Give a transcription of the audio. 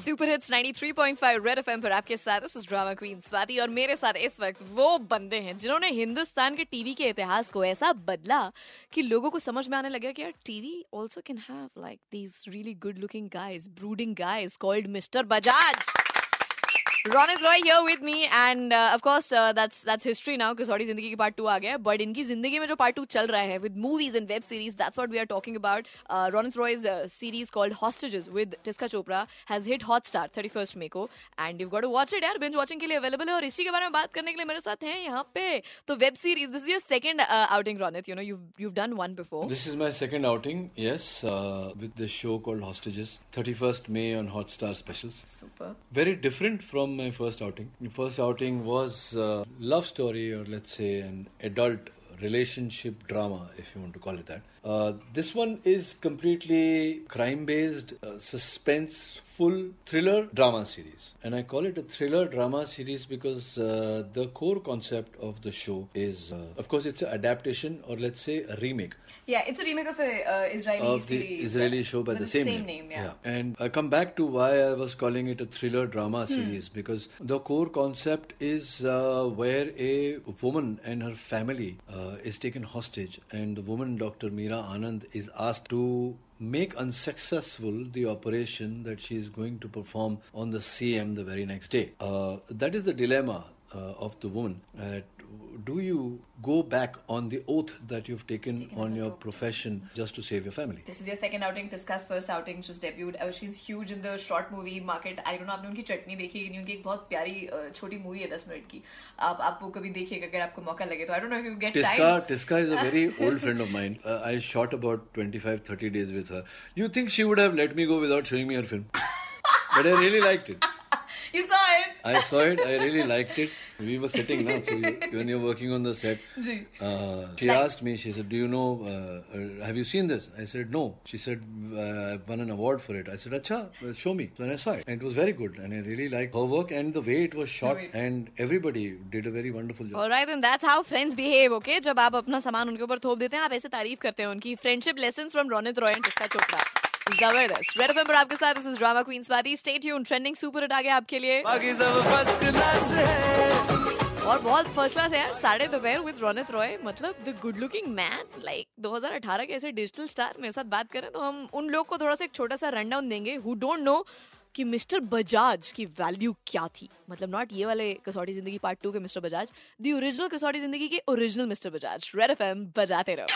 Super hits 93.5 red FM पर आपके साथ इस ड्रामा क्वीन स्वाति और मेरे साथ इस वक्त वो बंदे हैं जिन्होंने हिंदुस्तान के टीवी के इतिहास को ऐसा बदला कि लोगों को समझ में आने लगा कि यार TV also can have like these really good looking guys brooding guys called mister Bajaj Ron is right here with me, and uh, of course uh, that's that's history now because Kasauti Zindagi ki part two आ गया. But इनकी जिंदगी में जो part two चल रहा है with movies and web series, that's what we are talking about. Uh, Ronit Roy's uh, series called Hostages with Tisca Chopra has hit Hotstar 31st May को, and you've got to watch it यार. Binge watching के लिए available है और इसी के बारे में बात करने के लिए मेरे साथ हैं यहाँ पे. तो web series, this is your second outing, Ronit. You know you've you've done one before. This is my second outing, yes, with the show called Hostages 31st May on Hotstar specials. Super. Very different from my first outing. First outing was uh, love story, or let's say an adult relationship drama, if you want to call it that. Uh, this one is completely crime-based, uh, suspense-full thriller drama series, and I call it a thriller drama series because uh, the core concept of the show is, uh, of course, it's an adaptation, or let's say a remake yeah it's a remake of an uh, Israeli the series Israeli show by with the same, name yeah. And I come back to why I was calling it a thriller drama Hmm. series because the core concept is uh, where a woman and her family uh, is taken hostage, and the woman, Dr. Meera Anand, is asked to make unsuccessful the operation that she is going to perform on the CM the very next day. Uh, that is the dilemma uh, of the woman. Uh, do you go back on the oath that you've taken, on your profession just to save your family? This is your second outing. Tisca's first outing. She's debuted. Uh, she's huge in the short movie market. I don't know. You have seen her chutney. It's a very movie. It's 10 minutes. You can I don't know if you get Tisca, time. Is a very old friend of mine. Uh, I shot about 25-30 days with her. You think she would have let me go without showing me her film? but I really liked it. You saw it. I saw it. I really liked it. We were sitting now, so you, when you're working on the set, uh, she asked me. She said, "Do you know? Uh, uh, have you seen this?" I said, "No." She said, uh, "I won an award for it." I said, "Acha, well, show me." So I saw it, and it was very good, and I really liked her work and the way it was shot, way. and everybody did a very wonderful job. Alright, and that's how friends behave, okay? जब आप अपना सामान उनके ऊपर थोप देते हैं आप ऐसे तारीफ़ करते हैं उनकी friendship lesson from Ronit Roy and Chopra ज़बरदस्त रेड एफएम पर आपके साथ this is drama queen Swati stay tuned trending super hit आ गया आपके लिए बाकी सब फ़र्स्ट क्लास है बहुत फ़र्स्ट क्लास है यार, साढ़े दोपहर विद रोनित रॉय मतलब the good looking man like 2018 के ऐसे डिजिटल स्टार मेरे साथ बात करें तो हम उन लोग को थोड़ा सा एक छोटा सा रन डाउन देंगे हु डोंट नो कि मिस्टर बजाज की वैल्यू क्या थी। मतलब नॉट ये वाले कसौटी ज़िंदगी पार्ट टू के mister Bajaj the original Kasauti Zindagi के original mister Bajaj. Red FM बजाते रहो।